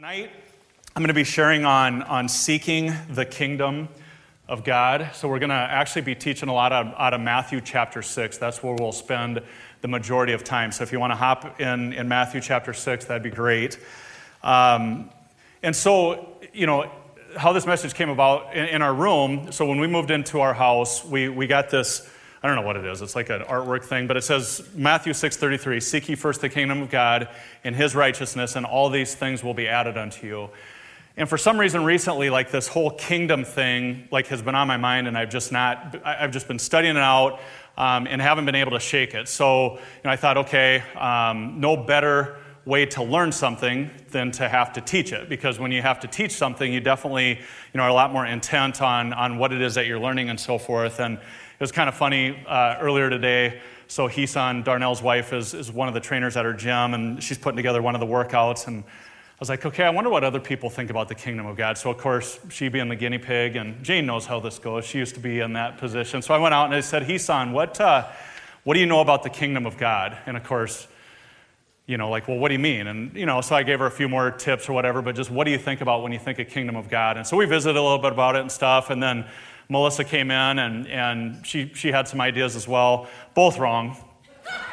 Tonight, I'm going to be sharing on, on seeking the kingdom of God. So, we're going to actually be teaching a lot out, out of Matthew chapter 6. That's where we'll spend the majority of time. So, if you want to hop in, in Matthew chapter 6, that'd be great. Um, and so, you know, how this message came about in, in our room. So, when we moved into our house, we, we got this I don't know what it is. It's like an artwork thing, but it says Matthew 6:33, "Seek ye first the kingdom of God and his righteousness, and all these things will be added unto you." And for some reason recently, like this whole kingdom thing, like has been on my mind, and I've just not, I've just been studying it out um, and haven't been able to shake it. So, you know, I thought, okay, um, no better way to learn something than to have to teach it because when you have to teach something you definitely you know are a lot more intent on on what it is that you're learning and so forth and it was kind of funny uh, earlier today. So, Heesan, Darnell's wife, is, is one of the trainers at her gym, and she's putting together one of the workouts. And I was like, okay, I wonder what other people think about the kingdom of God. So, of course, she being the guinea pig, and Jane knows how this goes. She used to be in that position. So, I went out and I said, Heesan, what, uh, what do you know about the kingdom of God? And of course, you know, like, well, what do you mean? And, you know, so I gave her a few more tips or whatever, but just what do you think about when you think of kingdom of God? And so we visited a little bit about it and stuff. And then Melissa came in and, and she, she had some ideas as well, both wrong.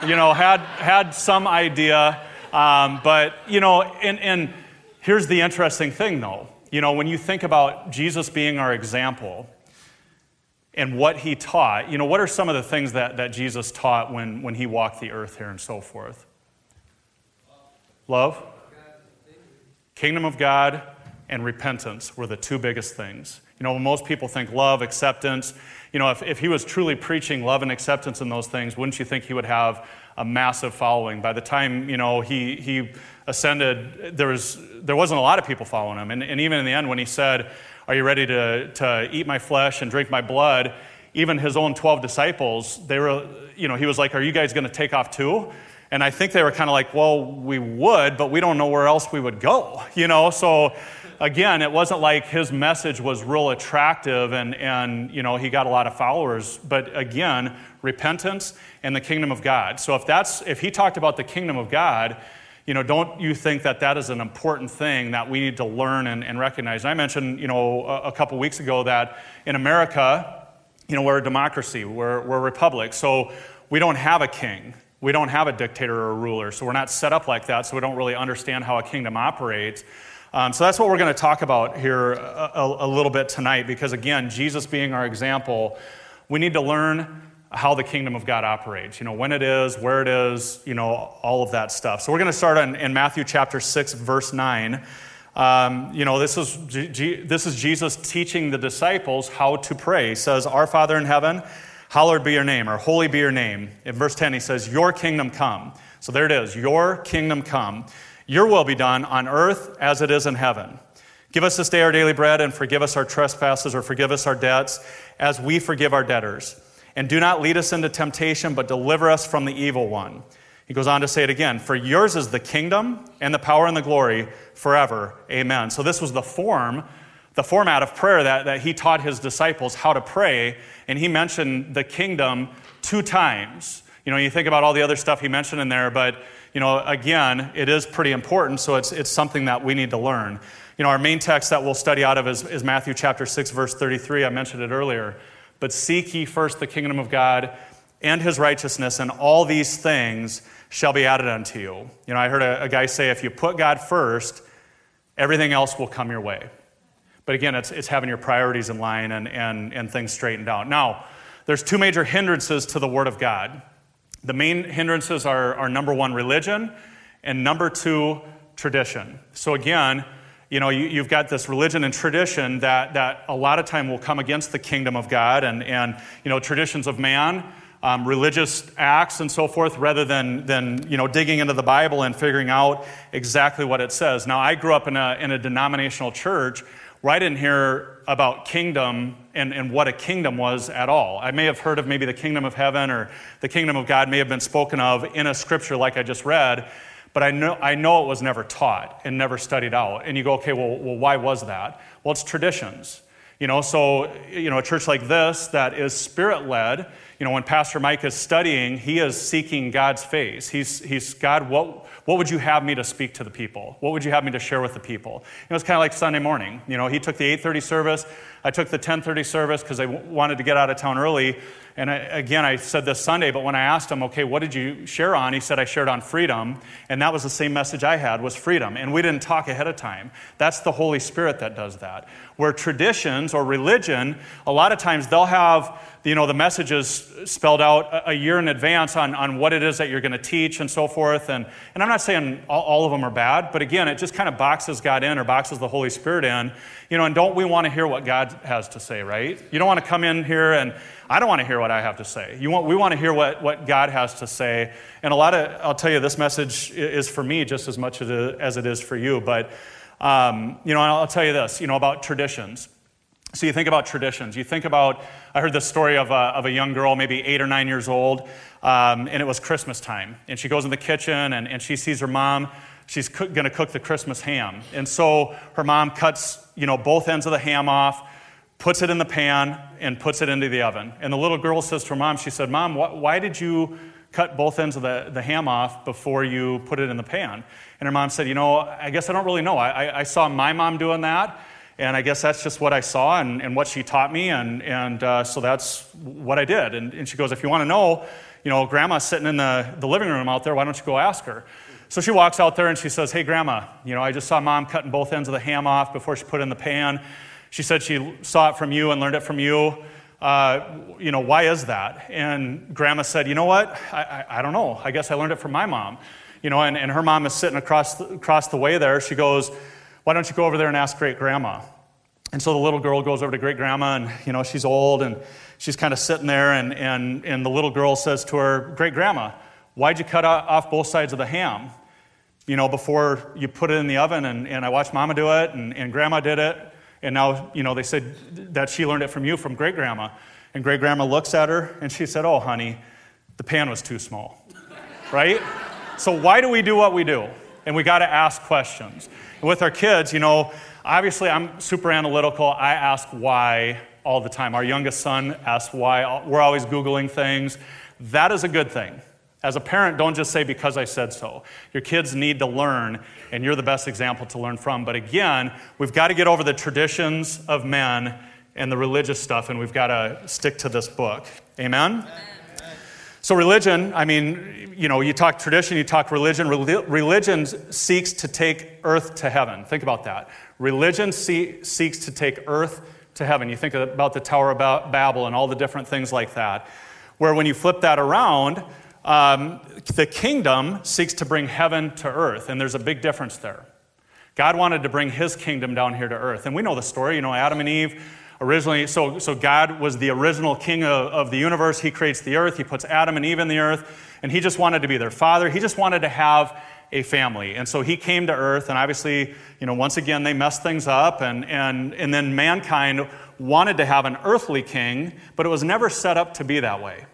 You know, had, had some idea, um, but, you know, and, and here's the interesting thing though. You know, when you think about Jesus being our example and what he taught, you know, what are some of the things that, that Jesus taught when, when he walked the earth here and so forth? Love, kingdom of God, and repentance were the two biggest things. You know, most people think love, acceptance. You know, if, if he was truly preaching love and acceptance in those things, wouldn't you think he would have a massive following? By the time, you know, he, he ascended, there, was, there wasn't a lot of people following him. And, and even in the end, when he said, Are you ready to, to eat my flesh and drink my blood? Even his own 12 disciples, they were, you know, he was like, Are you guys going to take off too? And I think they were kind of like, Well, we would, but we don't know where else we would go, you know? So, again, it wasn't like his message was real attractive and, and you know, he got a lot of followers. But again, repentance and the kingdom of God. So if that's if he talked about the kingdom of God, you know, don't you think that that is an important thing that we need to learn and, and recognize? And I mentioned, you know, a, a couple weeks ago that in America, you know, we're a democracy, we're, we're a republic. So we don't have a king. We don't have a dictator or a ruler. So we're not set up like that. So we don't really understand how a kingdom operates. Um, so that's what we're going to talk about here a, a, a little bit tonight because, again, Jesus being our example, we need to learn how the kingdom of God operates. You know, when it is, where it is, you know, all of that stuff. So we're going to start in, in Matthew chapter 6, verse 9. Um, you know, this is, G- this is Jesus teaching the disciples how to pray. He says, Our Father in heaven, hallowed be your name, or holy be your name. In verse 10, he says, Your kingdom come. So there it is, Your kingdom come. Your will be done on earth as it is in heaven. Give us this day our daily bread and forgive us our trespasses or forgive us our debts as we forgive our debtors. And do not lead us into temptation, but deliver us from the evil one. He goes on to say it again For yours is the kingdom and the power and the glory forever. Amen. So, this was the form, the format of prayer that, that he taught his disciples how to pray. And he mentioned the kingdom two times. You know, you think about all the other stuff he mentioned in there, but you know, again, it is pretty important, so it's, it's something that we need to learn. You know, our main text that we'll study out of is, is Matthew chapter 6, verse 33. I mentioned it earlier. But seek ye first the kingdom of God and his righteousness, and all these things shall be added unto you. You know, I heard a, a guy say, if you put God first, everything else will come your way. But again, it's, it's having your priorities in line and, and, and things straightened out. Now, there's two major hindrances to the Word of God. The main hindrances are, are number one, religion, and number two, tradition. So again, you know, you, have got this religion and tradition that, that a lot of time will come against the kingdom of God and, and you know, traditions of man, um, religious acts and so forth, rather than, than, you know, digging into the Bible and figuring out exactly what it says. Now, I grew up in a, in a denominational church where I didn't hear about kingdom and, and what a kingdom was at all. I may have heard of maybe the kingdom of heaven or the kingdom of God may have been spoken of in a scripture like I just read, but I know, I know it was never taught and never studied out. And you go, okay, well, well why was that? Well, it's traditions. You know, so, you know, a church like this that is spirit led, you know, when Pastor Mike is studying, he is seeking God's face. He's, he's God, what, what would you have me to speak to the people? What would you have me to share with the people? Know, it's kind of like Sunday morning. You know, he took the 8:30 service. I took the 10:30 service because I w- wanted to get out of town early. And I, again, I said this Sunday, but when I asked him, okay, what did you share on? He said I shared on freedom, and that was the same message I had was freedom. And we didn't talk ahead of time. That's the Holy Spirit that does that. Where traditions or religion, a lot of times they'll have you know the messages spelled out a year in advance on, on what it is that you're going to teach and so forth. And, and I'm not saying all, all of them are bad, but again, it just kind of boxes God in or boxes the Holy Spirit in. You know, and don't we want to hear what God has to say, right? You don't want to come in here and I don't want to hear what I have to say. You want, we want to hear what, what God has to say. And a lot of, I'll tell you, this message is for me just as much as it is for you. But, um, you know, I'll tell you this, you know, about traditions. So you think about traditions. You think about, I heard this story of a, of a young girl, maybe eight or nine years old, um, and it was Christmas time. And she goes in the kitchen and, and she sees her mom. She's co- going to cook the Christmas ham. And so her mom cuts, you know, both ends of the ham off puts it in the pan, and puts it into the oven. And the little girl says to her mom, she said, Mom, wh- why did you cut both ends of the, the ham off before you put it in the pan? And her mom said, You know, I guess I don't really know. I, I saw my mom doing that, and I guess that's just what I saw and, and what she taught me, and, and uh, so that's what I did. And, and she goes, If you want to know, you know, grandma's sitting in the, the living room out there, why don't you go ask her? So she walks out there and she says, Hey, grandma, you know, I just saw mom cutting both ends of the ham off before she put it in the pan. She said she saw it from you and learned it from you. Uh, you know, why is that? And grandma said, you know what? I, I, I, don't know. I guess I learned it from my mom. You know, and, and her mom is sitting across the, across the way there. She goes, why don't you go over there and ask great grandma? And so the little girl goes over to great grandma, and, you know, she's old and she's kind of sitting there. And, and, and the little girl says to her, great grandma, why'd you cut off both sides of the ham? You know, before you put it in the oven, and, and I watched mama do it, and, and grandma did it. And now, you know, they said that she learned it from you, from great grandma. And great grandma looks at her and she said, Oh, honey, the pan was too small. right? So, why do we do what we do? And we got to ask questions. With our kids, you know, obviously I'm super analytical. I ask why all the time. Our youngest son asks why. We're always Googling things. That is a good thing. As a parent, don't just say because I said so. Your kids need to learn, and you're the best example to learn from. But again, we've got to get over the traditions of men and the religious stuff, and we've got to stick to this book. Amen? Amen. So, religion, I mean, you know, you talk tradition, you talk religion. Religion seeks to take earth to heaven. Think about that. Religion see, seeks to take earth to heaven. You think about the Tower of Babel and all the different things like that. Where when you flip that around, um, the kingdom seeks to bring heaven to earth, and there's a big difference there. God wanted to bring his kingdom down here to earth. And we know the story, you know, Adam and Eve originally, so, so God was the original king of, of the universe. He creates the earth, he puts Adam and Eve in the earth, and he just wanted to be their father. He just wanted to have a family. And so he came to earth, and obviously, you know, once again, they messed things up, and, and, and then mankind wanted to have an earthly king, but it was never set up to be that way.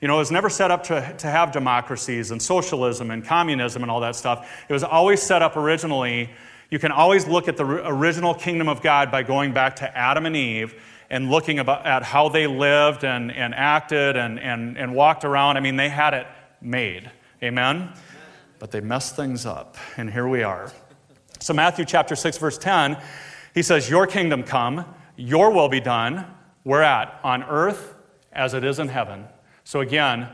You know, it was never set up to, to have democracies and socialism and communism and all that stuff. It was always set up originally. You can always look at the original kingdom of God by going back to Adam and Eve and looking about, at how they lived and, and acted and, and, and walked around. I mean, they had it made. Amen? But they messed things up, and here we are. So, Matthew chapter 6, verse 10, he says, Your kingdom come, your will be done. Where at? On earth as it is in heaven. So again,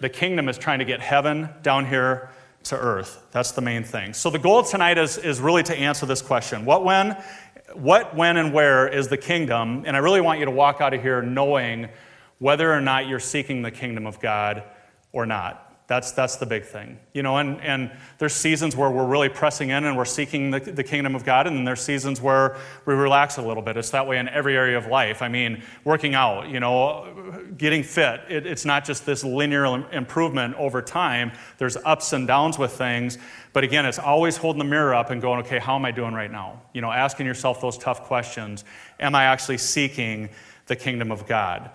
the kingdom is trying to get heaven down here to earth. That's the main thing. So the goal tonight is, is really to answer this question. What, when, what, when, and where is the kingdom? And I really want you to walk out of here knowing whether or not you're seeking the kingdom of God or not. That's, that's the big thing. You know, and, and there's seasons where we're really pressing in and we're seeking the, the kingdom of God, and then there's seasons where we relax a little bit. It's that way in every area of life. I mean, working out, you know, getting fit, it, it's not just this linear improvement over time. There's ups and downs with things. But again, it's always holding the mirror up and going, okay, how am I doing right now? You know, asking yourself those tough questions. Am I actually seeking the kingdom of God?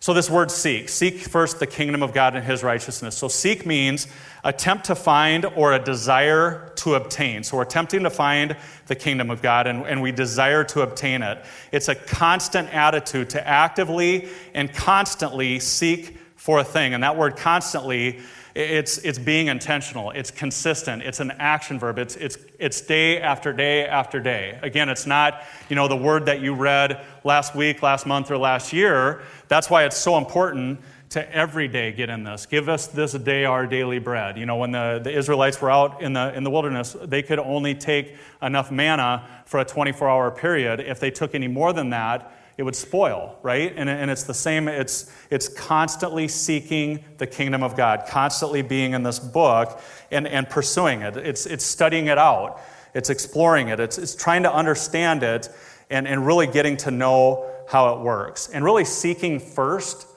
So, this word seek, seek first the kingdom of God and his righteousness. So, seek means attempt to find or a desire to obtain. So, we're attempting to find the kingdom of God and, and we desire to obtain it. It's a constant attitude to actively and constantly seek for a thing. And that word constantly it's, it's being intentional, it's consistent, it's an action verb, it's, it's, it's day after day after day. Again, it's not, you know, the word that you read last week, last month, or last year. That's why it's so important to every day get in this. Give us this day our daily bread. You know, when the, the Israelites were out in the, in the wilderness, they could only take enough manna for a 24 hour period. If they took any more than that, it would spoil, right? And, and it's the same, it's, it's constantly seeking the kingdom of God, constantly being in this book and, and pursuing it. It's, it's studying it out, it's exploring it, it's, it's trying to understand it and, and really getting to know how it works. And really seeking first,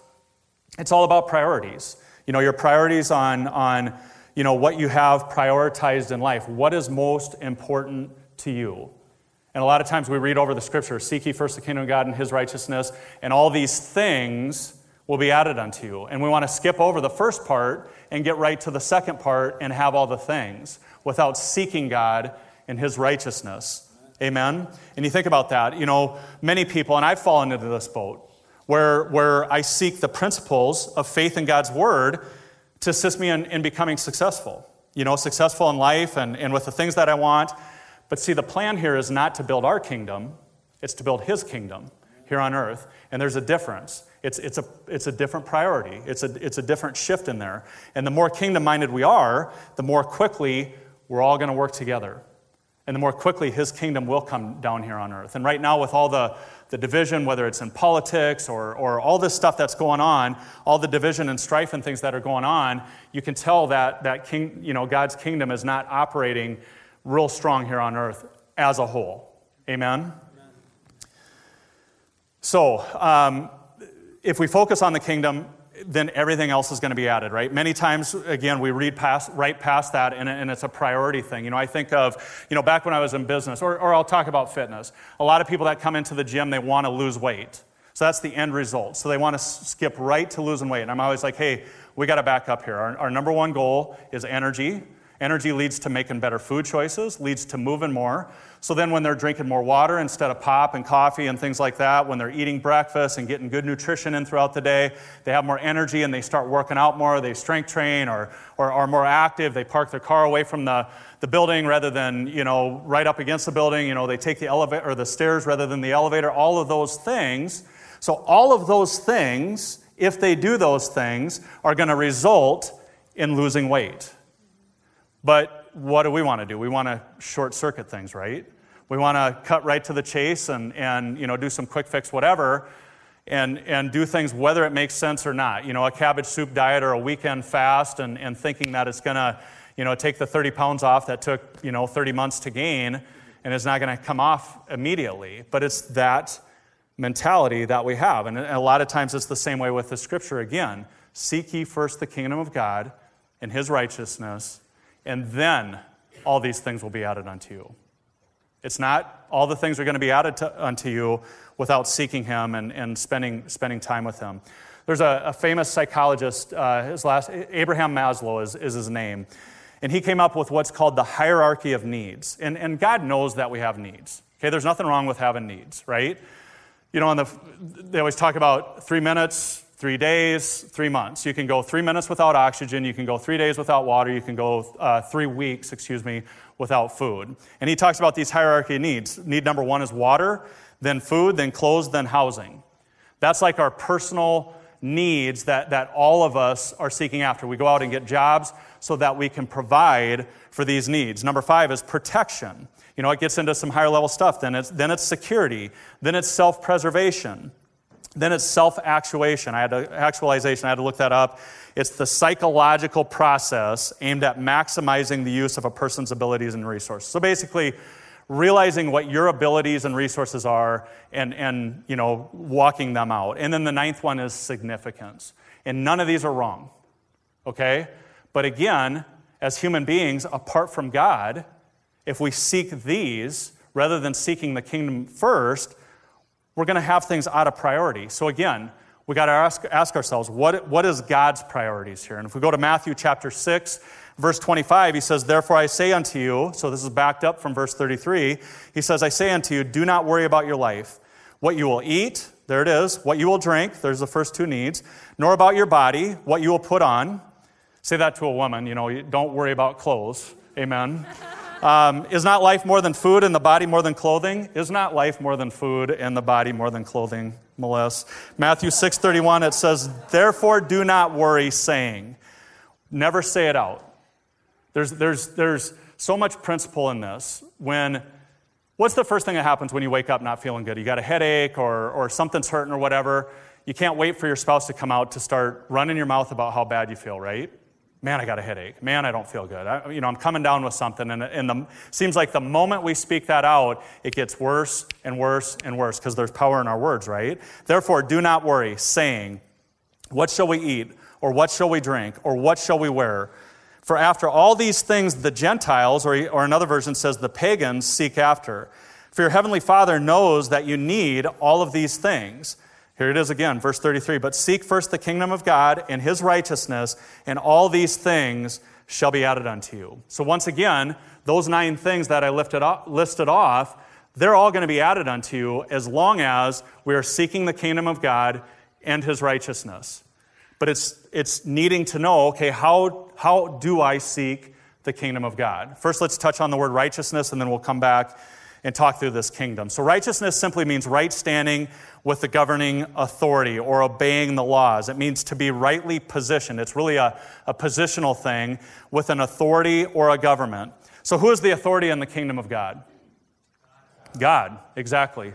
it's all about priorities. You know, your priorities on, on you know, what you have prioritized in life. What is most important to you? And a lot of times we read over the scripture Seek ye first the kingdom of God and his righteousness, and all these things will be added unto you. And we want to skip over the first part and get right to the second part and have all the things without seeking God and his righteousness. Amen? And you think about that. You know, many people, and I've fallen into this boat, where, where I seek the principles of faith in God's word to assist me in, in becoming successful. You know, successful in life and, and with the things that I want. But see, the plan here is not to build our kingdom, it's to build his kingdom here on earth. And there's a difference. It's, it's, a, it's a different priority, it's a, it's a different shift in there. And the more kingdom minded we are, the more quickly we're all going to work together. And the more quickly his kingdom will come down here on earth. And right now, with all the, the division, whether it's in politics or, or all this stuff that's going on, all the division and strife and things that are going on, you can tell that, that king, you know, God's kingdom is not operating real strong here on earth as a whole. Amen? Amen. So, um, if we focus on the kingdom, then everything else is going to be added, right? Many times, again, we read past, right past that, and, and, it's a priority thing. You know, I think of, you know, back when I was in business, or, or I'll talk about fitness. A lot of people that come into the gym, they want to lose weight. So that's the end result. So they want to skip right to losing weight. And I'm always like, hey, we got to back up here. Our, our number one goal is energy. Energy leads to making better food choices, leads to moving more. So then, when they're drinking more water instead of pop and coffee and things like that, when they're eating breakfast and getting good nutrition in throughout the day, they have more energy and they start working out more. They strength train or, or are more active. They park their car away from the, the building rather than, you know, right up against the building. You know, they take the elevator or the stairs rather than the elevator. All of those things. So, all of those things, if they do those things, are going to result in losing weight. But what do we want to do? We want to short circuit things, right? We want to cut right to the chase and, and you know, do some quick fix whatever and, and do things whether it makes sense or not. You know, a cabbage soup diet or a weekend fast and, and thinking that it's going to you know, take the 30 pounds off that took you know, 30 months to gain and it's not going to come off immediately. But it's that mentality that we have. And a lot of times it's the same way with the scripture again. Seek ye first the kingdom of God and his righteousness and then all these things will be added unto you. It's not all the things are going to be added to, unto you without seeking Him and, and spending, spending time with Him. There's a, a famous psychologist, uh, his last, Abraham Maslow is, is his name, and he came up with what's called the hierarchy of needs. And, and God knows that we have needs. Okay, there's nothing wrong with having needs, right? You know, on the, they always talk about three minutes, three days, three months. You can go three minutes without oxygen. You can go three days without water. You can go uh, three weeks, excuse me, without food. And he talks about these hierarchy needs. Need number one is water, then food, then clothes, then housing. That's like our personal needs that, that all of us are seeking after. We go out and get jobs so that we can provide for these needs. Number five is protection. You know, it gets into some higher level stuff. Then it's, then it's security. Then it's self preservation. Then it's self actuation. I had to, actualization. I had to look that up. It's the psychological process aimed at maximizing the use of a person's abilities and resources. So basically, realizing what your abilities and resources are and, and you know, walking them out. And then the ninth one is significance. And none of these are wrong, okay? But again, as human beings, apart from God, if we seek these rather than seeking the kingdom first, we're going to have things out of priority. So again, we got to ask, ask ourselves, what, what is God's priorities here? And if we go to Matthew chapter 6, verse 25, he says, Therefore I say unto you, so this is backed up from verse 33, he says, I say unto you, do not worry about your life, what you will eat, there it is, what you will drink, there's the first two needs, nor about your body, what you will put on. Say that to a woman, you know, don't worry about clothes. Amen. Um, is not life more than food and the body more than clothing? Is not life more than food and the body more than clothing, Melissa? Matthew 6.31, it says, Therefore do not worry, saying. Never say it out. There's, there's, there's so much principle in this. When, what's the first thing that happens when you wake up not feeling good? You got a headache or, or something's hurting or whatever. You can't wait for your spouse to come out to start running your mouth about how bad you feel, right? Man, I got a headache. Man, I don't feel good. I, you know, I'm coming down with something. And, and the, seems like the moment we speak that out, it gets worse and worse and worse because there's power in our words, right? Therefore, do not worry, saying, What shall we eat? Or what shall we drink? Or what shall we wear? For after all these things, the Gentiles, or, or another version says, the pagans seek after. For your heavenly Father knows that you need all of these things. Here it is again, verse 33. But seek first the kingdom of God and his righteousness, and all these things shall be added unto you. So, once again, those nine things that I lifted off, listed off, they're all going to be added unto you as long as we are seeking the kingdom of God and his righteousness. But it's, it's needing to know okay, how, how do I seek the kingdom of God? First, let's touch on the word righteousness, and then we'll come back and talk through this kingdom. So, righteousness simply means right standing with the governing authority or obeying the laws. It means to be rightly positioned. It's really a, a positional thing with an authority or a government. So, who is the authority in the kingdom of God? God, exactly.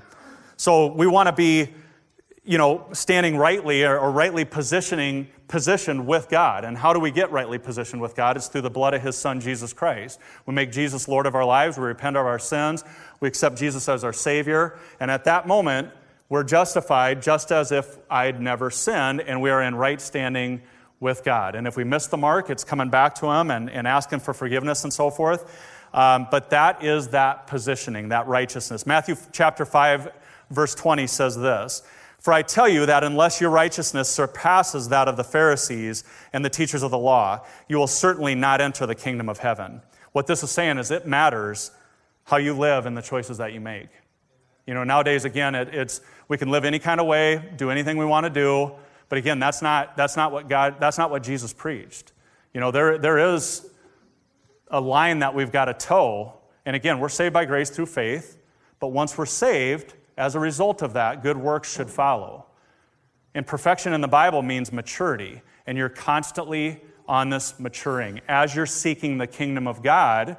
So, we want to be, you know, standing rightly or, or rightly positioning positioned with God. And how do we get rightly positioned with God? It's through the blood of His Son, Jesus Christ. We make Jesus Lord of our lives, we repent of our sins, we accept Jesus as our Savior, and at that moment, we're justified just as if I'd never sinned, and we are in right standing with God. And if we miss the mark, it's coming back to Him and, and asking for forgiveness and so forth. Um, but that is that positioning, that righteousness. Matthew chapter 5, verse 20 says this For I tell you that unless your righteousness surpasses that of the Pharisees and the teachers of the law, you will certainly not enter the kingdom of heaven. What this is saying is it matters how you live and the choices that you make. You know, nowadays, again, it, it's we can live any kind of way, do anything we want to do, but again, that's not, that's not what God, that's not what Jesus preached. You know, there, there is a line that we've got to toe. And again, we're saved by grace through faith, but once we're saved, as a result of that, good works should follow. And perfection in the Bible means maturity, and you're constantly on this maturing. As you're seeking the kingdom of God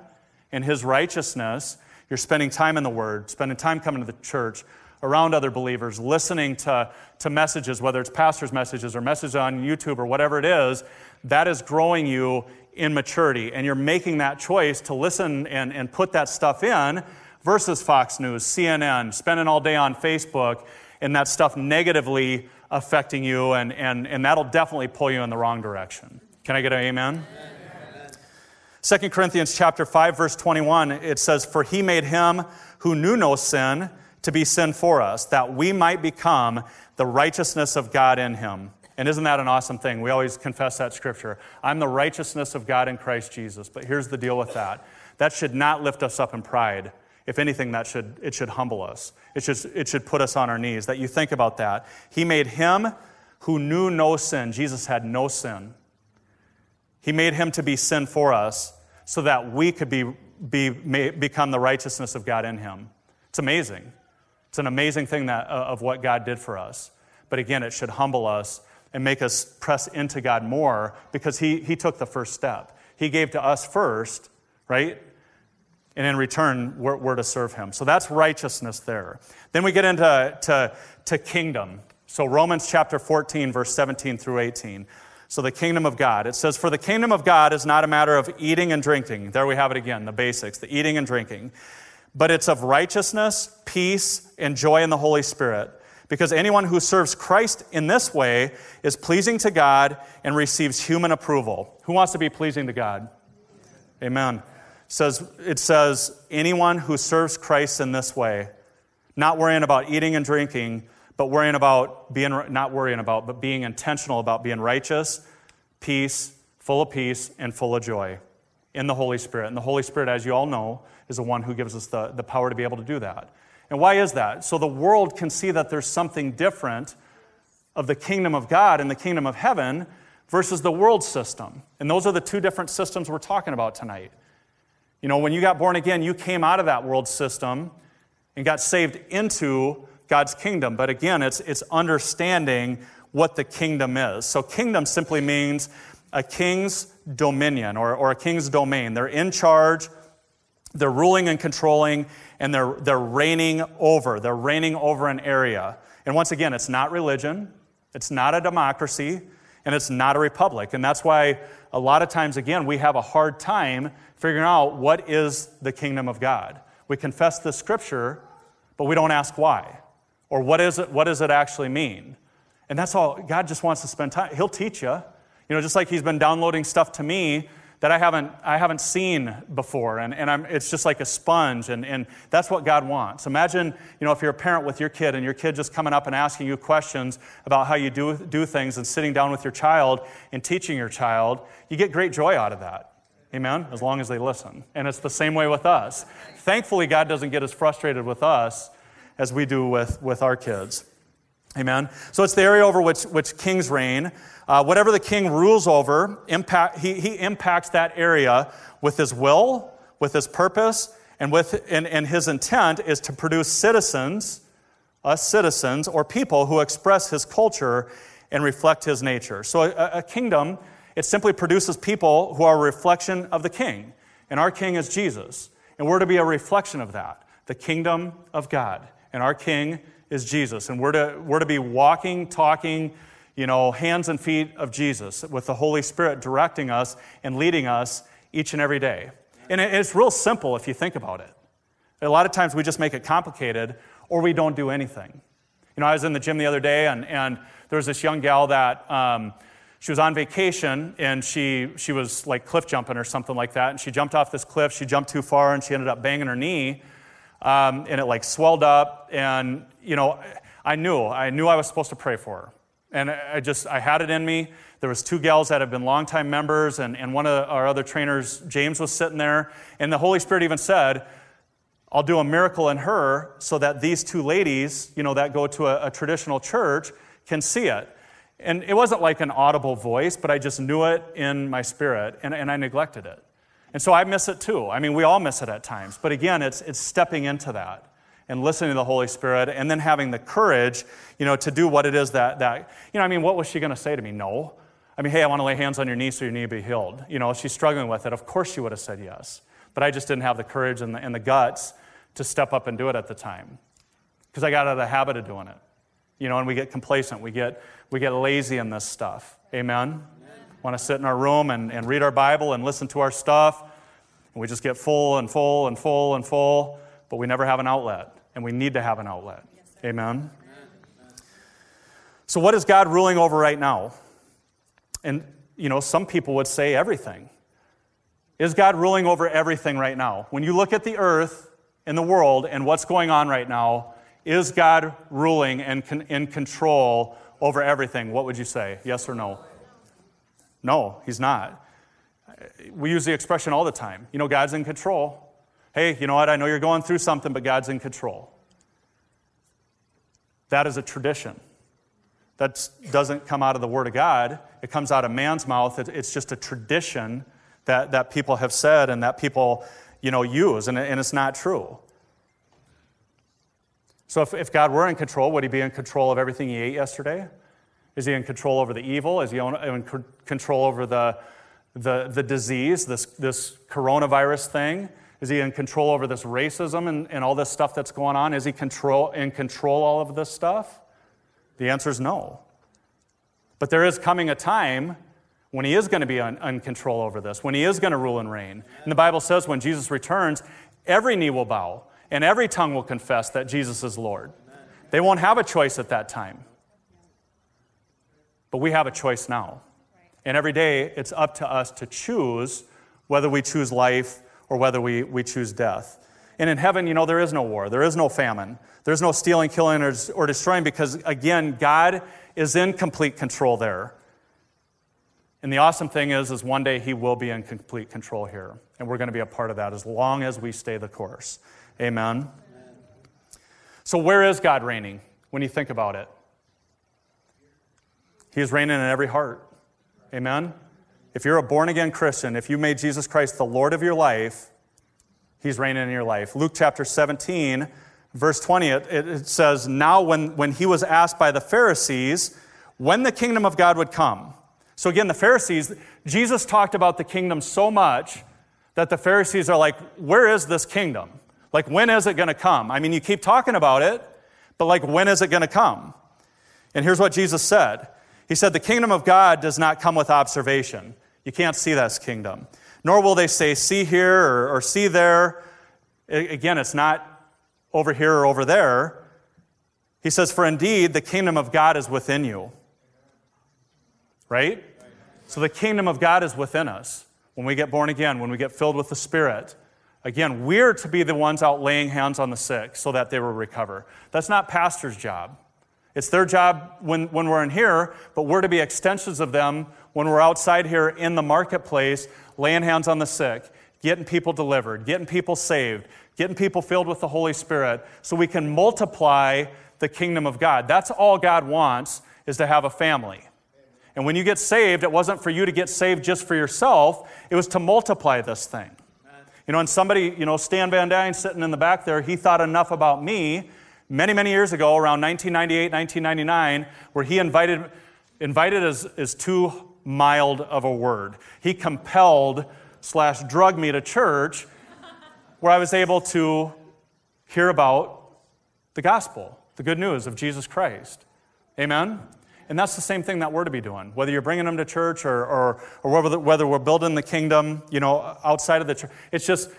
and His righteousness, you're spending time in the Word, spending time coming to the church, around other believers, listening to, to messages, whether it's pastors' messages or messages on YouTube or whatever it is, that is growing you in maturity. And you're making that choice to listen and, and put that stuff in versus Fox News, CNN, spending all day on Facebook, and that stuff negatively affecting you, and, and, and that'll definitely pull you in the wrong direction. Can I get an amen? amen? 2 Corinthians chapter 5 verse 21 it says for he made him who knew no sin to be sin for us, that we might become the righteousness of God in him. And isn't that an awesome thing? We always confess that scripture. I'm the righteousness of God in Christ Jesus. But here's the deal with that that should not lift us up in pride. If anything, that should, it should humble us. It should, it should put us on our knees. That you think about that. He made him who knew no sin. Jesus had no sin. He made him to be sin for us so that we could be, be, become the righteousness of God in him. It's amazing. It's an amazing thing that, uh, of what God did for us. But again, it should humble us and make us press into God more because he, he took the first step. He gave to us first, right? And in return, we're, we're to serve Him. So that's righteousness there. Then we get into to, to kingdom. So Romans chapter 14, verse 17 through 18. So the kingdom of God. It says, For the kingdom of God is not a matter of eating and drinking. There we have it again, the basics, the eating and drinking but it's of righteousness, peace, and joy in the Holy Spirit. Because anyone who serves Christ in this way is pleasing to God and receives human approval. Who wants to be pleasing to God? Amen. Says, it says, anyone who serves Christ in this way, not worrying about eating and drinking, but worrying about being, not worrying about, but being intentional about being righteous, peace, full of peace, and full of joy in the Holy Spirit. And the Holy Spirit, as you all know, is the one who gives us the, the power to be able to do that. And why is that? So the world can see that there's something different of the kingdom of God and the kingdom of heaven versus the world system. And those are the two different systems we're talking about tonight. You know, when you got born again, you came out of that world system and got saved into God's kingdom. But again, it's, it's understanding what the kingdom is. So, kingdom simply means a king's dominion or, or a king's domain. They're in charge, they're ruling and controlling, and they're, they're reigning over. They're reigning over an area. And once again, it's not religion, it's not a democracy, and it's not a republic. And that's why a lot of times, again, we have a hard time figuring out what is the kingdom of God. We confess the scripture, but we don't ask why. Or what, is it, what does it actually mean? And that's all. God just wants to spend time. He'll teach you. You know, just like he's been downloading stuff to me that I haven't, I haven't seen before. And, and I'm, it's just like a sponge. And, and that's what God wants. Imagine, you know, if you're a parent with your kid and your kid just coming up and asking you questions about how you do, do things and sitting down with your child and teaching your child, you get great joy out of that. Amen? As long as they listen. And it's the same way with us. Thankfully, God doesn't get as frustrated with us as we do with, with our kids. Amen? So it's the area over which, which kings reign. Uh, whatever the king rules over, impact, he, he impacts that area with his will, with his purpose, and, with, and, and his intent is to produce citizens, us citizens, or people who express his culture and reflect his nature. So a, a kingdom, it simply produces people who are a reflection of the king. And our king is Jesus. And we're to be a reflection of that, the kingdom of God. And our king is Jesus. And we're to, we're to be walking, talking, you know, hands and feet of Jesus with the Holy Spirit directing us and leading us each and every day. And it's real simple if you think about it. A lot of times we just make it complicated or we don't do anything. You know, I was in the gym the other day and, and there was this young gal that um, she was on vacation and she, she was like cliff jumping or something like that. And she jumped off this cliff. She jumped too far and she ended up banging her knee. Um, and it like swelled up. And, you know, I knew, I knew I was supposed to pray for her. And I just, I had it in me. There was two gals that had been longtime members, and, and one of our other trainers, James, was sitting there. And the Holy Spirit even said, I'll do a miracle in her so that these two ladies, you know, that go to a, a traditional church can see it. And it wasn't like an audible voice, but I just knew it in my spirit, and, and I neglected it. And so I miss it too. I mean, we all miss it at times. But again, it's, it's stepping into that and listening to the Holy Spirit and then having the courage, you know, to do what it is that, that you know, I mean, what was she going to say to me? No. I mean, hey, I want to lay hands on your knee so your knee be healed. You know, she's struggling with it. Of course she would have said yes. But I just didn't have the courage and the, and the guts to step up and do it at the time because I got out of the habit of doing it. You know, and we get complacent. We get, we get lazy in this stuff. Amen? Amen. Want to sit in our room and, and read our Bible and listen to our stuff. And we just get full and full and full and full, but we never have an outlet and we need to have an outlet. Yes, Amen? Amen? So, what is God ruling over right now? And, you know, some people would say everything. Is God ruling over everything right now? When you look at the earth and the world and what's going on right now, is God ruling and in control over everything? What would you say? Yes or no? No, He's not. We use the expression all the time. You know, God's in control hey, you know what? I know you're going through something, but God's in control. That is a tradition. That doesn't come out of the Word of God, it comes out of man's mouth. It's just a tradition that, that people have said and that people you know, use, and, and it's not true. So, if, if God were in control, would He be in control of everything He ate yesterday? Is He in control over the evil? Is He in control over the, the, the disease, this, this coronavirus thing? Is he in control over this racism and, and all this stuff that's going on? Is he control, in control all of this stuff? The answer is no. But there is coming a time when he is going to be in control over this, when he is going to rule and reign. And the Bible says when Jesus returns, every knee will bow and every tongue will confess that Jesus is Lord. They won't have a choice at that time. But we have a choice now. And every day it's up to us to choose whether we choose life or whether we, we choose death. And in heaven, you know, there is no war, there is no famine, there's no stealing, killing, or, or destroying because, again, God is in complete control there. And the awesome thing is, is one day he will be in complete control here. And we're going to be a part of that as long as we stay the course. Amen. Amen. So, where is God reigning when you think about it? He is reigning in every heart. Amen. If you're a born again Christian, if you made Jesus Christ the Lord of your life, He's reigning in your life. Luke chapter 17, verse 20, it, it says, Now, when, when he was asked by the Pharisees when the kingdom of God would come. So, again, the Pharisees, Jesus talked about the kingdom so much that the Pharisees are like, Where is this kingdom? Like, when is it going to come? I mean, you keep talking about it, but like, when is it going to come? And here's what Jesus said He said, The kingdom of God does not come with observation. You can't see this kingdom. Nor will they say, See here or, or see there. Again, it's not over here or over there. He says, For indeed, the kingdom of God is within you. Right? So the kingdom of God is within us when we get born again, when we get filled with the Spirit. Again, we're to be the ones out laying hands on the sick so that they will recover. That's not pastor's job. It's their job when, when we're in here, but we're to be extensions of them when we're outside here in the marketplace, laying hands on the sick, getting people delivered, getting people saved, getting people filled with the Holy Spirit, so we can multiply the kingdom of God. That's all God wants, is to have a family. And when you get saved, it wasn't for you to get saved just for yourself, it was to multiply this thing. You know, and somebody, you know, Stan Van Dyne sitting in the back there, he thought enough about me many, many years ago, around 1998, 1999, where he invited, invited is, is too mild of a word. He compelled slash drug me to church where I was able to hear about the gospel, the good news of Jesus Christ. Amen? And that's the same thing that we're to be doing. Whether you're bringing them to church or, or, or whether, whether we're building the kingdom, you know, outside of the church. It's just,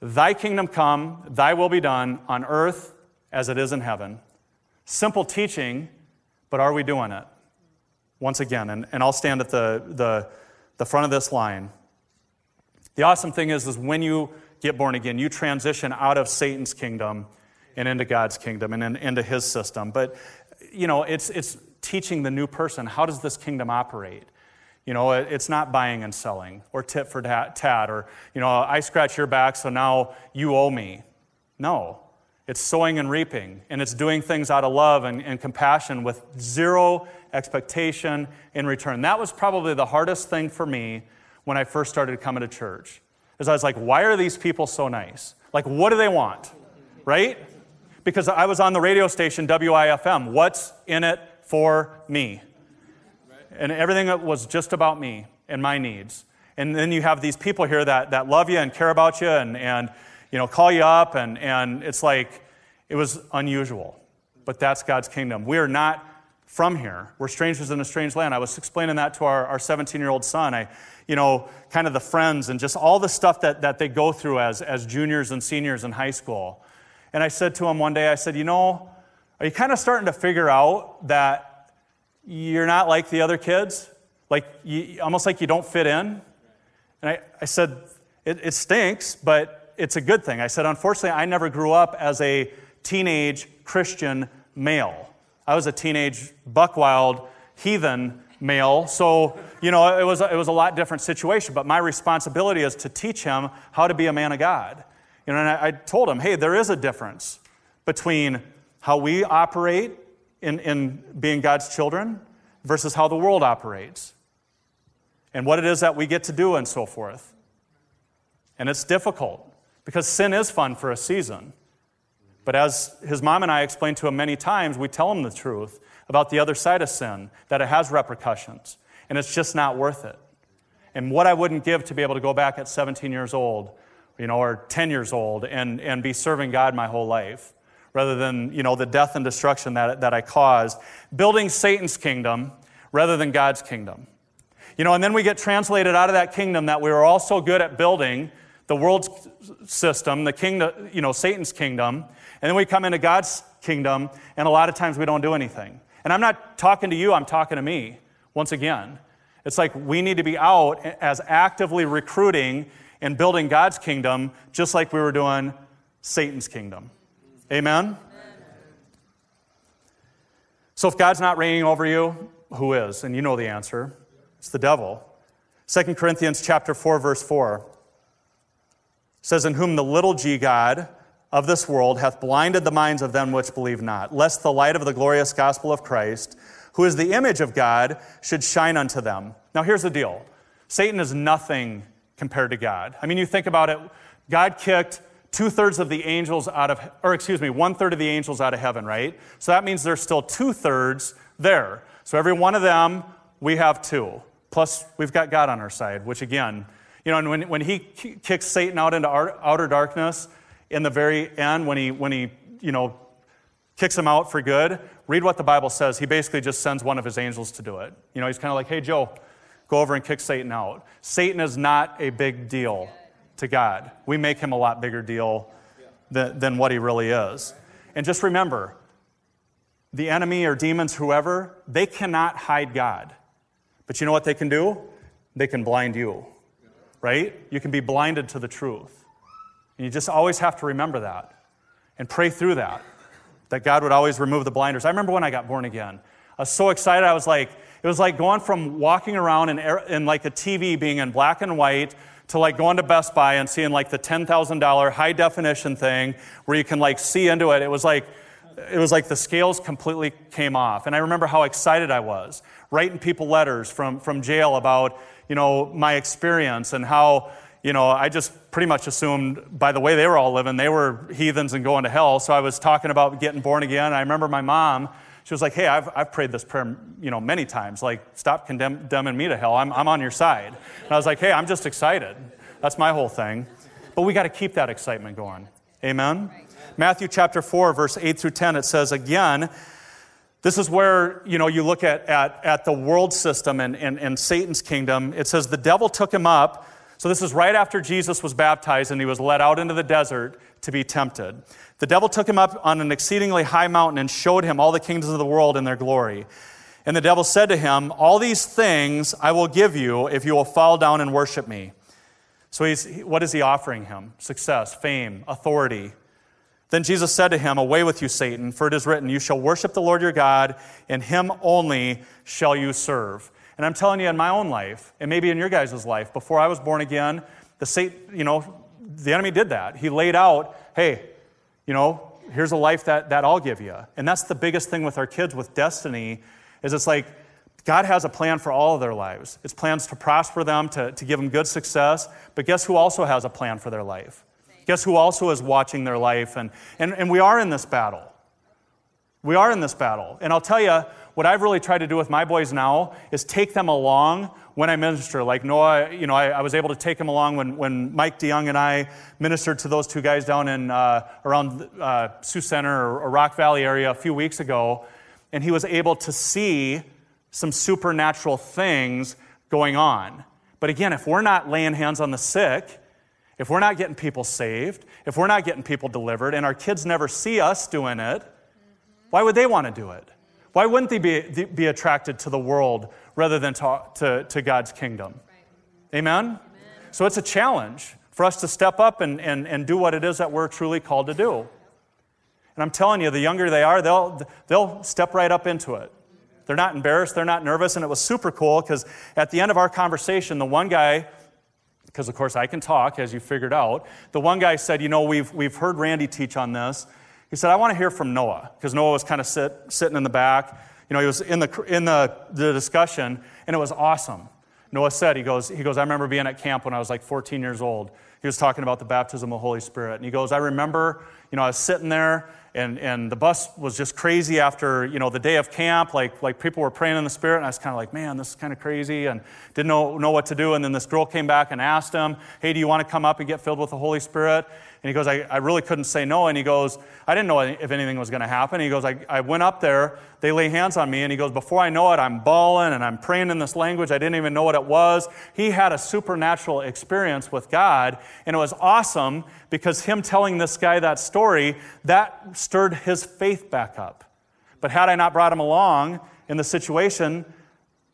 thy kingdom come, thy will be done on earth as it is in heaven. Simple teaching, but are we doing it? Once again, and, and I'll stand at the, the, the front of this line. The awesome thing is, is when you get born again, you transition out of Satan's kingdom and into God's kingdom and in, into his system. But, you know, it's, it's teaching the new person how does this kingdom operate? You know, it's not buying and selling or tit for tat or, you know, I scratch your back, so now you owe me. No. It's sowing and reaping, and it's doing things out of love and, and compassion with zero expectation in return. That was probably the hardest thing for me when I first started coming to church. Is I was like, why are these people so nice? Like, what do they want? Right? Because I was on the radio station WIFM. What's in it for me? And everything was just about me and my needs. And then you have these people here that, that love you and care about you and, and you know, call you up, and, and it's like, it was unusual. But that's God's kingdom. We are not from here. We're strangers in a strange land. I was explaining that to our 17 year old son. I, you know, kind of the friends and just all the stuff that, that they go through as, as juniors and seniors in high school. And I said to him one day, I said, you know, are you kind of starting to figure out that you're not like the other kids? Like, you, almost like you don't fit in? And I, I said, it, it stinks, but it's a good thing. I said, unfortunately, I never grew up as a teenage Christian male. I was a teenage buckwild heathen male. So, you know, it was, it was a lot different situation. But my responsibility is to teach him how to be a man of God. You know, and I, I told him, hey, there is a difference between how we operate in, in being God's children versus how the world operates and what it is that we get to do and so forth. And it's difficult. Because sin is fun for a season. But as his mom and I explained to him many times, we tell him the truth about the other side of sin, that it has repercussions, and it's just not worth it. And what I wouldn't give to be able to go back at 17 years old, you know, or 10 years old and, and be serving God my whole life, rather than, you know, the death and destruction that, that I caused, building Satan's kingdom rather than God's kingdom. You know, and then we get translated out of that kingdom that we were all so good at building the world's system, the kingdom, you know, Satan's kingdom, and then we come into God's kingdom, and a lot of times we don't do anything. And I'm not talking to you, I'm talking to me once again. It's like we need to be out as actively recruiting and building God's kingdom, just like we were doing Satan's kingdom. Amen? So if God's not reigning over you, who is? And you know the answer. It's the devil. 2 Corinthians chapter 4 verse 4 says in whom the little g god of this world hath blinded the minds of them which believe not lest the light of the glorious gospel of Christ who is the image of God should shine unto them. Now here's the deal. Satan is nothing compared to God. I mean you think about it God kicked two thirds of the angels out of, or excuse me, one third of the angels out of heaven, right? So that means there's still two thirds there. So every one of them, we have two. Plus, we've got God on our side, which again, you know, and when, when he kicks Satan out into outer darkness in the very end, when he, when he, you know, kicks him out for good, read what the Bible says. He basically just sends one of his angels to do it. You know, he's kind of like, hey, Joe, go over and kick Satan out. Satan is not a big deal to God. We make him a lot bigger deal than, than what he really is. And just remember the enemy or demons, whoever, they cannot hide God. But you know what they can do? They can blind you, right? You can be blinded to the truth. And you just always have to remember that and pray through that, that God would always remove the blinders. I remember when I got born again. I was so excited. I was like, it was like going from walking around in, in like a TV being in black and white to like going to Best Buy and seeing like the $10,000 high definition thing where you can like see into it. It was like, it was like the scales completely came off. And I remember how excited I was, writing people letters from, from jail about, you know, my experience and how, you know, I just pretty much assumed by the way they were all living, they were heathens and going to hell. So I was talking about getting born again. I remember my mom, she was like, hey, I've, I've prayed this prayer, you know, many times. Like, stop condemning me to hell. I'm, I'm on your side. And I was like, hey, I'm just excited. That's my whole thing. But we got to keep that excitement going. Amen? Matthew chapter 4, verse 8 through 10, it says, again, this is where, you know, you look at, at, at the world system and, and, and Satan's kingdom. It says, the devil took him up. So this is right after Jesus was baptized and he was led out into the desert to be tempted. The devil took him up on an exceedingly high mountain and showed him all the kingdoms of the world and their glory. And the devil said to him, All these things I will give you if you will fall down and worship me. So he's, what is he offering him? Success, fame, authority. Then Jesus said to him, Away with you, Satan, for it is written, You shall worship the Lord your God, and him only shall you serve. And I'm telling you, in my own life, and maybe in your guys' life, before I was born again, the Satan, you know, the enemy did that. He laid out, hey, you know, here's a life that, that I'll give you. And that's the biggest thing with our kids with destiny is it's like God has a plan for all of their lives. It's plans to prosper them, to, to give them good success. But guess who also has a plan for their life? Guess who also is watching their life? And, and, and we are in this battle. We are in this battle. And I'll tell you, what I've really tried to do with my boys now is take them along when I minister, like Noah, you know, I, I, was able to take him along when, when Mike DeYoung and I ministered to those two guys down in uh, around uh, Sioux Center or, or Rock Valley area a few weeks ago, and he was able to see some supernatural things going on. But again, if we're not laying hands on the sick, if we're not getting people saved, if we're not getting people delivered, and our kids never see us doing it, why would they want to do it? Why wouldn't they be, be attracted to the world rather than to, to, to God's kingdom? Amen? Amen? So it's a challenge for us to step up and, and, and do what it is that we're truly called to do. And I'm telling you, the younger they are, they'll, they'll step right up into it. They're not embarrassed, they're not nervous, and it was super cool because at the end of our conversation, the one guy, because of course I can talk, as you figured out, the one guy said, You know, we've, we've heard Randy teach on this, he said, I want to hear from Noah, because Noah was kind of sit, sitting in the back. You know, he was in, the, in the, the discussion, and it was awesome. Noah said, he goes, he goes, I remember being at camp when I was like 14 years old. He was talking about the baptism of the Holy Spirit. And he goes, I remember, you know, I was sitting there and, and the bus was just crazy after, you know, the day of camp. Like, like people were praying in the Spirit, and I was kind of like, man, this is kind of crazy, and didn't know, know what to do. And then this girl came back and asked him, hey, do you want to come up and get filled with the Holy Spirit? And he goes, I, I really couldn't say no. And he goes, I didn't know if anything was going to happen. He goes, I, I went up there, they lay hands on me, and he goes, Before I know it, I'm bawling and I'm praying in this language. I didn't even know what it was. He had a supernatural experience with God, and it was awesome because him telling this guy that story, that stirred his faith back up. But had I not brought him along in the situation,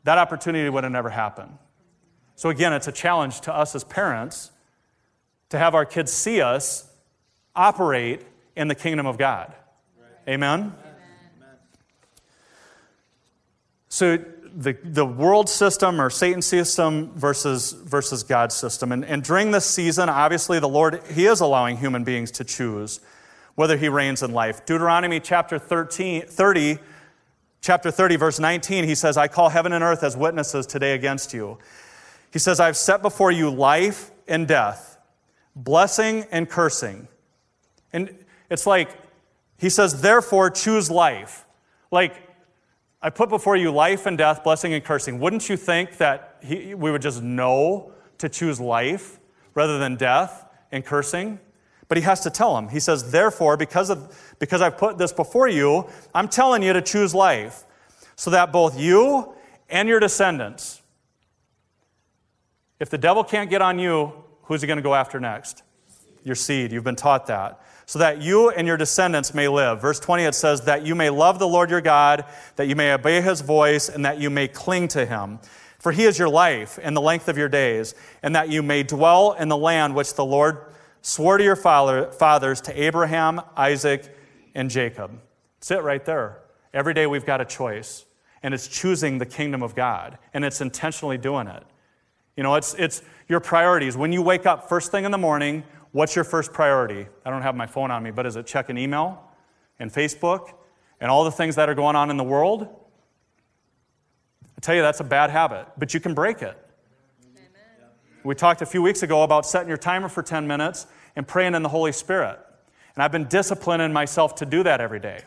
that opportunity would have never happened. So, again, it's a challenge to us as parents to have our kids see us operate in the kingdom of God. Right. Amen? Amen? So, the, the world system or Satan's system versus, versus God's system. And, and during this season, obviously, the Lord, He is allowing human beings to choose whether He reigns in life. Deuteronomy chapter 13, 30, chapter 30, verse 19, He says, I call heaven and earth as witnesses today against you. He says, I've set before you life and death, blessing and cursing. And it's like, He says, therefore choose life. Like, I put before you life and death, blessing and cursing. Wouldn't you think that he, we would just know to choose life rather than death and cursing? But he has to tell him. He says, Therefore, because, of, because I've put this before you, I'm telling you to choose life, so that both you and your descendants, if the devil can't get on you, who's he going to go after next? Your seed. You've been taught that so that you and your descendants may live. Verse 20, it says, That you may love the Lord your God, that you may obey his voice, and that you may cling to him. For he is your life and the length of your days, and that you may dwell in the land which the Lord swore to your father, fathers, to Abraham, Isaac, and Jacob. That's it right there. Every day we've got a choice, and it's choosing the kingdom of God, and it's intentionally doing it. You know, it's, it's your priorities. When you wake up first thing in the morning, What's your first priority? I don't have my phone on me, but is it check an email and Facebook and all the things that are going on in the world? I tell you, that's a bad habit, but you can break it. Amen. We talked a few weeks ago about setting your timer for 10 minutes and praying in the Holy Spirit. And I've been disciplining myself to do that every day.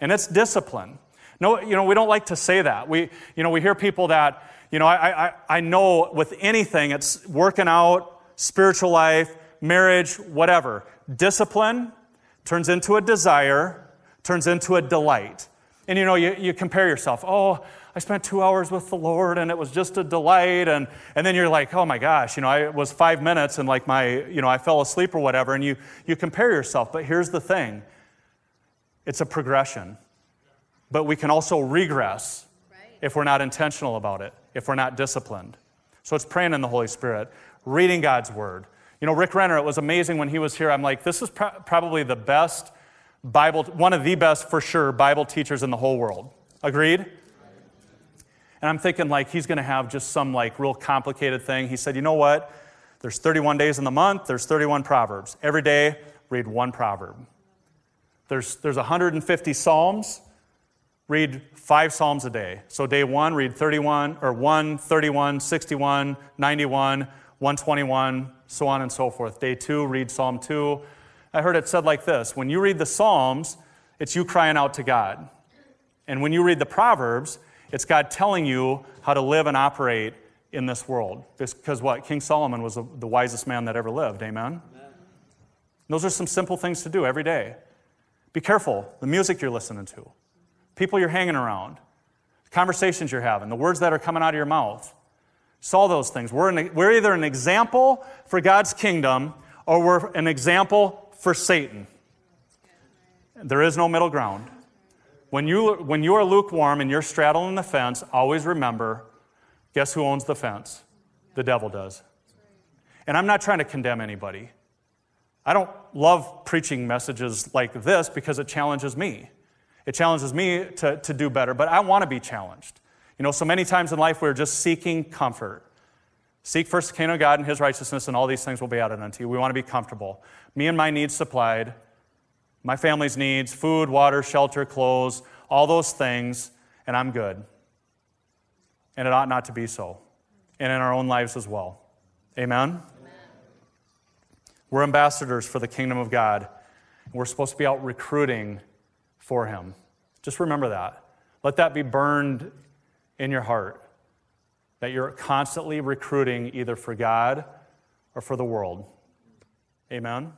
And it's discipline. No, you know, we don't like to say that. We, you know, we hear people that, you know, I, I, I know with anything, it's working out, spiritual life, marriage, whatever. Discipline turns into a desire, turns into a delight. And you know, you, you compare yourself. Oh, I spent two hours with the Lord and it was just a delight. And, and then you're like, oh my gosh, you know, I, it was five minutes and like my, you know, I fell asleep or whatever. And you, you compare yourself. But here's the thing it's a progression. But we can also regress right. if we're not intentional about it, if we're not disciplined. So it's praying in the Holy Spirit, reading God's word, you know, Rick Renner, it was amazing when he was here. I'm like, this is pro- probably the best Bible, one of the best for sure Bible teachers in the whole world. Agreed? And I'm thinking like he's going to have just some like real complicated thing. He said, you know what? There's 31 days in the month, there's 31 proverbs. Every day, read one proverb. There's, there's 150 psalms, read five psalms a day. So day one, read 31, or 1, 31, 61, 91, 121, so on and so forth. Day two, read Psalm 2. I heard it said like this When you read the Psalms, it's you crying out to God. And when you read the Proverbs, it's God telling you how to live and operate in this world. Because what? King Solomon was the wisest man that ever lived. Amen? Amen? Those are some simple things to do every day. Be careful the music you're listening to, people you're hanging around, conversations you're having, the words that are coming out of your mouth. It's all those things. We're, an, we're either an example for God's kingdom or we're an example for Satan. There is no middle ground. When you, when you are lukewarm and you're straddling the fence, always remember guess who owns the fence? The devil does. And I'm not trying to condemn anybody. I don't love preaching messages like this because it challenges me. It challenges me to, to do better, but I want to be challenged. You know, so many times in life we're just seeking comfort. Seek first the kingdom of God and his righteousness, and all these things will be added unto you. We want to be comfortable. Me and my needs supplied, my family's needs food, water, shelter, clothes, all those things, and I'm good. And it ought not to be so. And in our own lives as well. Amen? Amen. We're ambassadors for the kingdom of God. We're supposed to be out recruiting for him. Just remember that. Let that be burned in your heart that you're constantly recruiting either for God or for the world. Amen?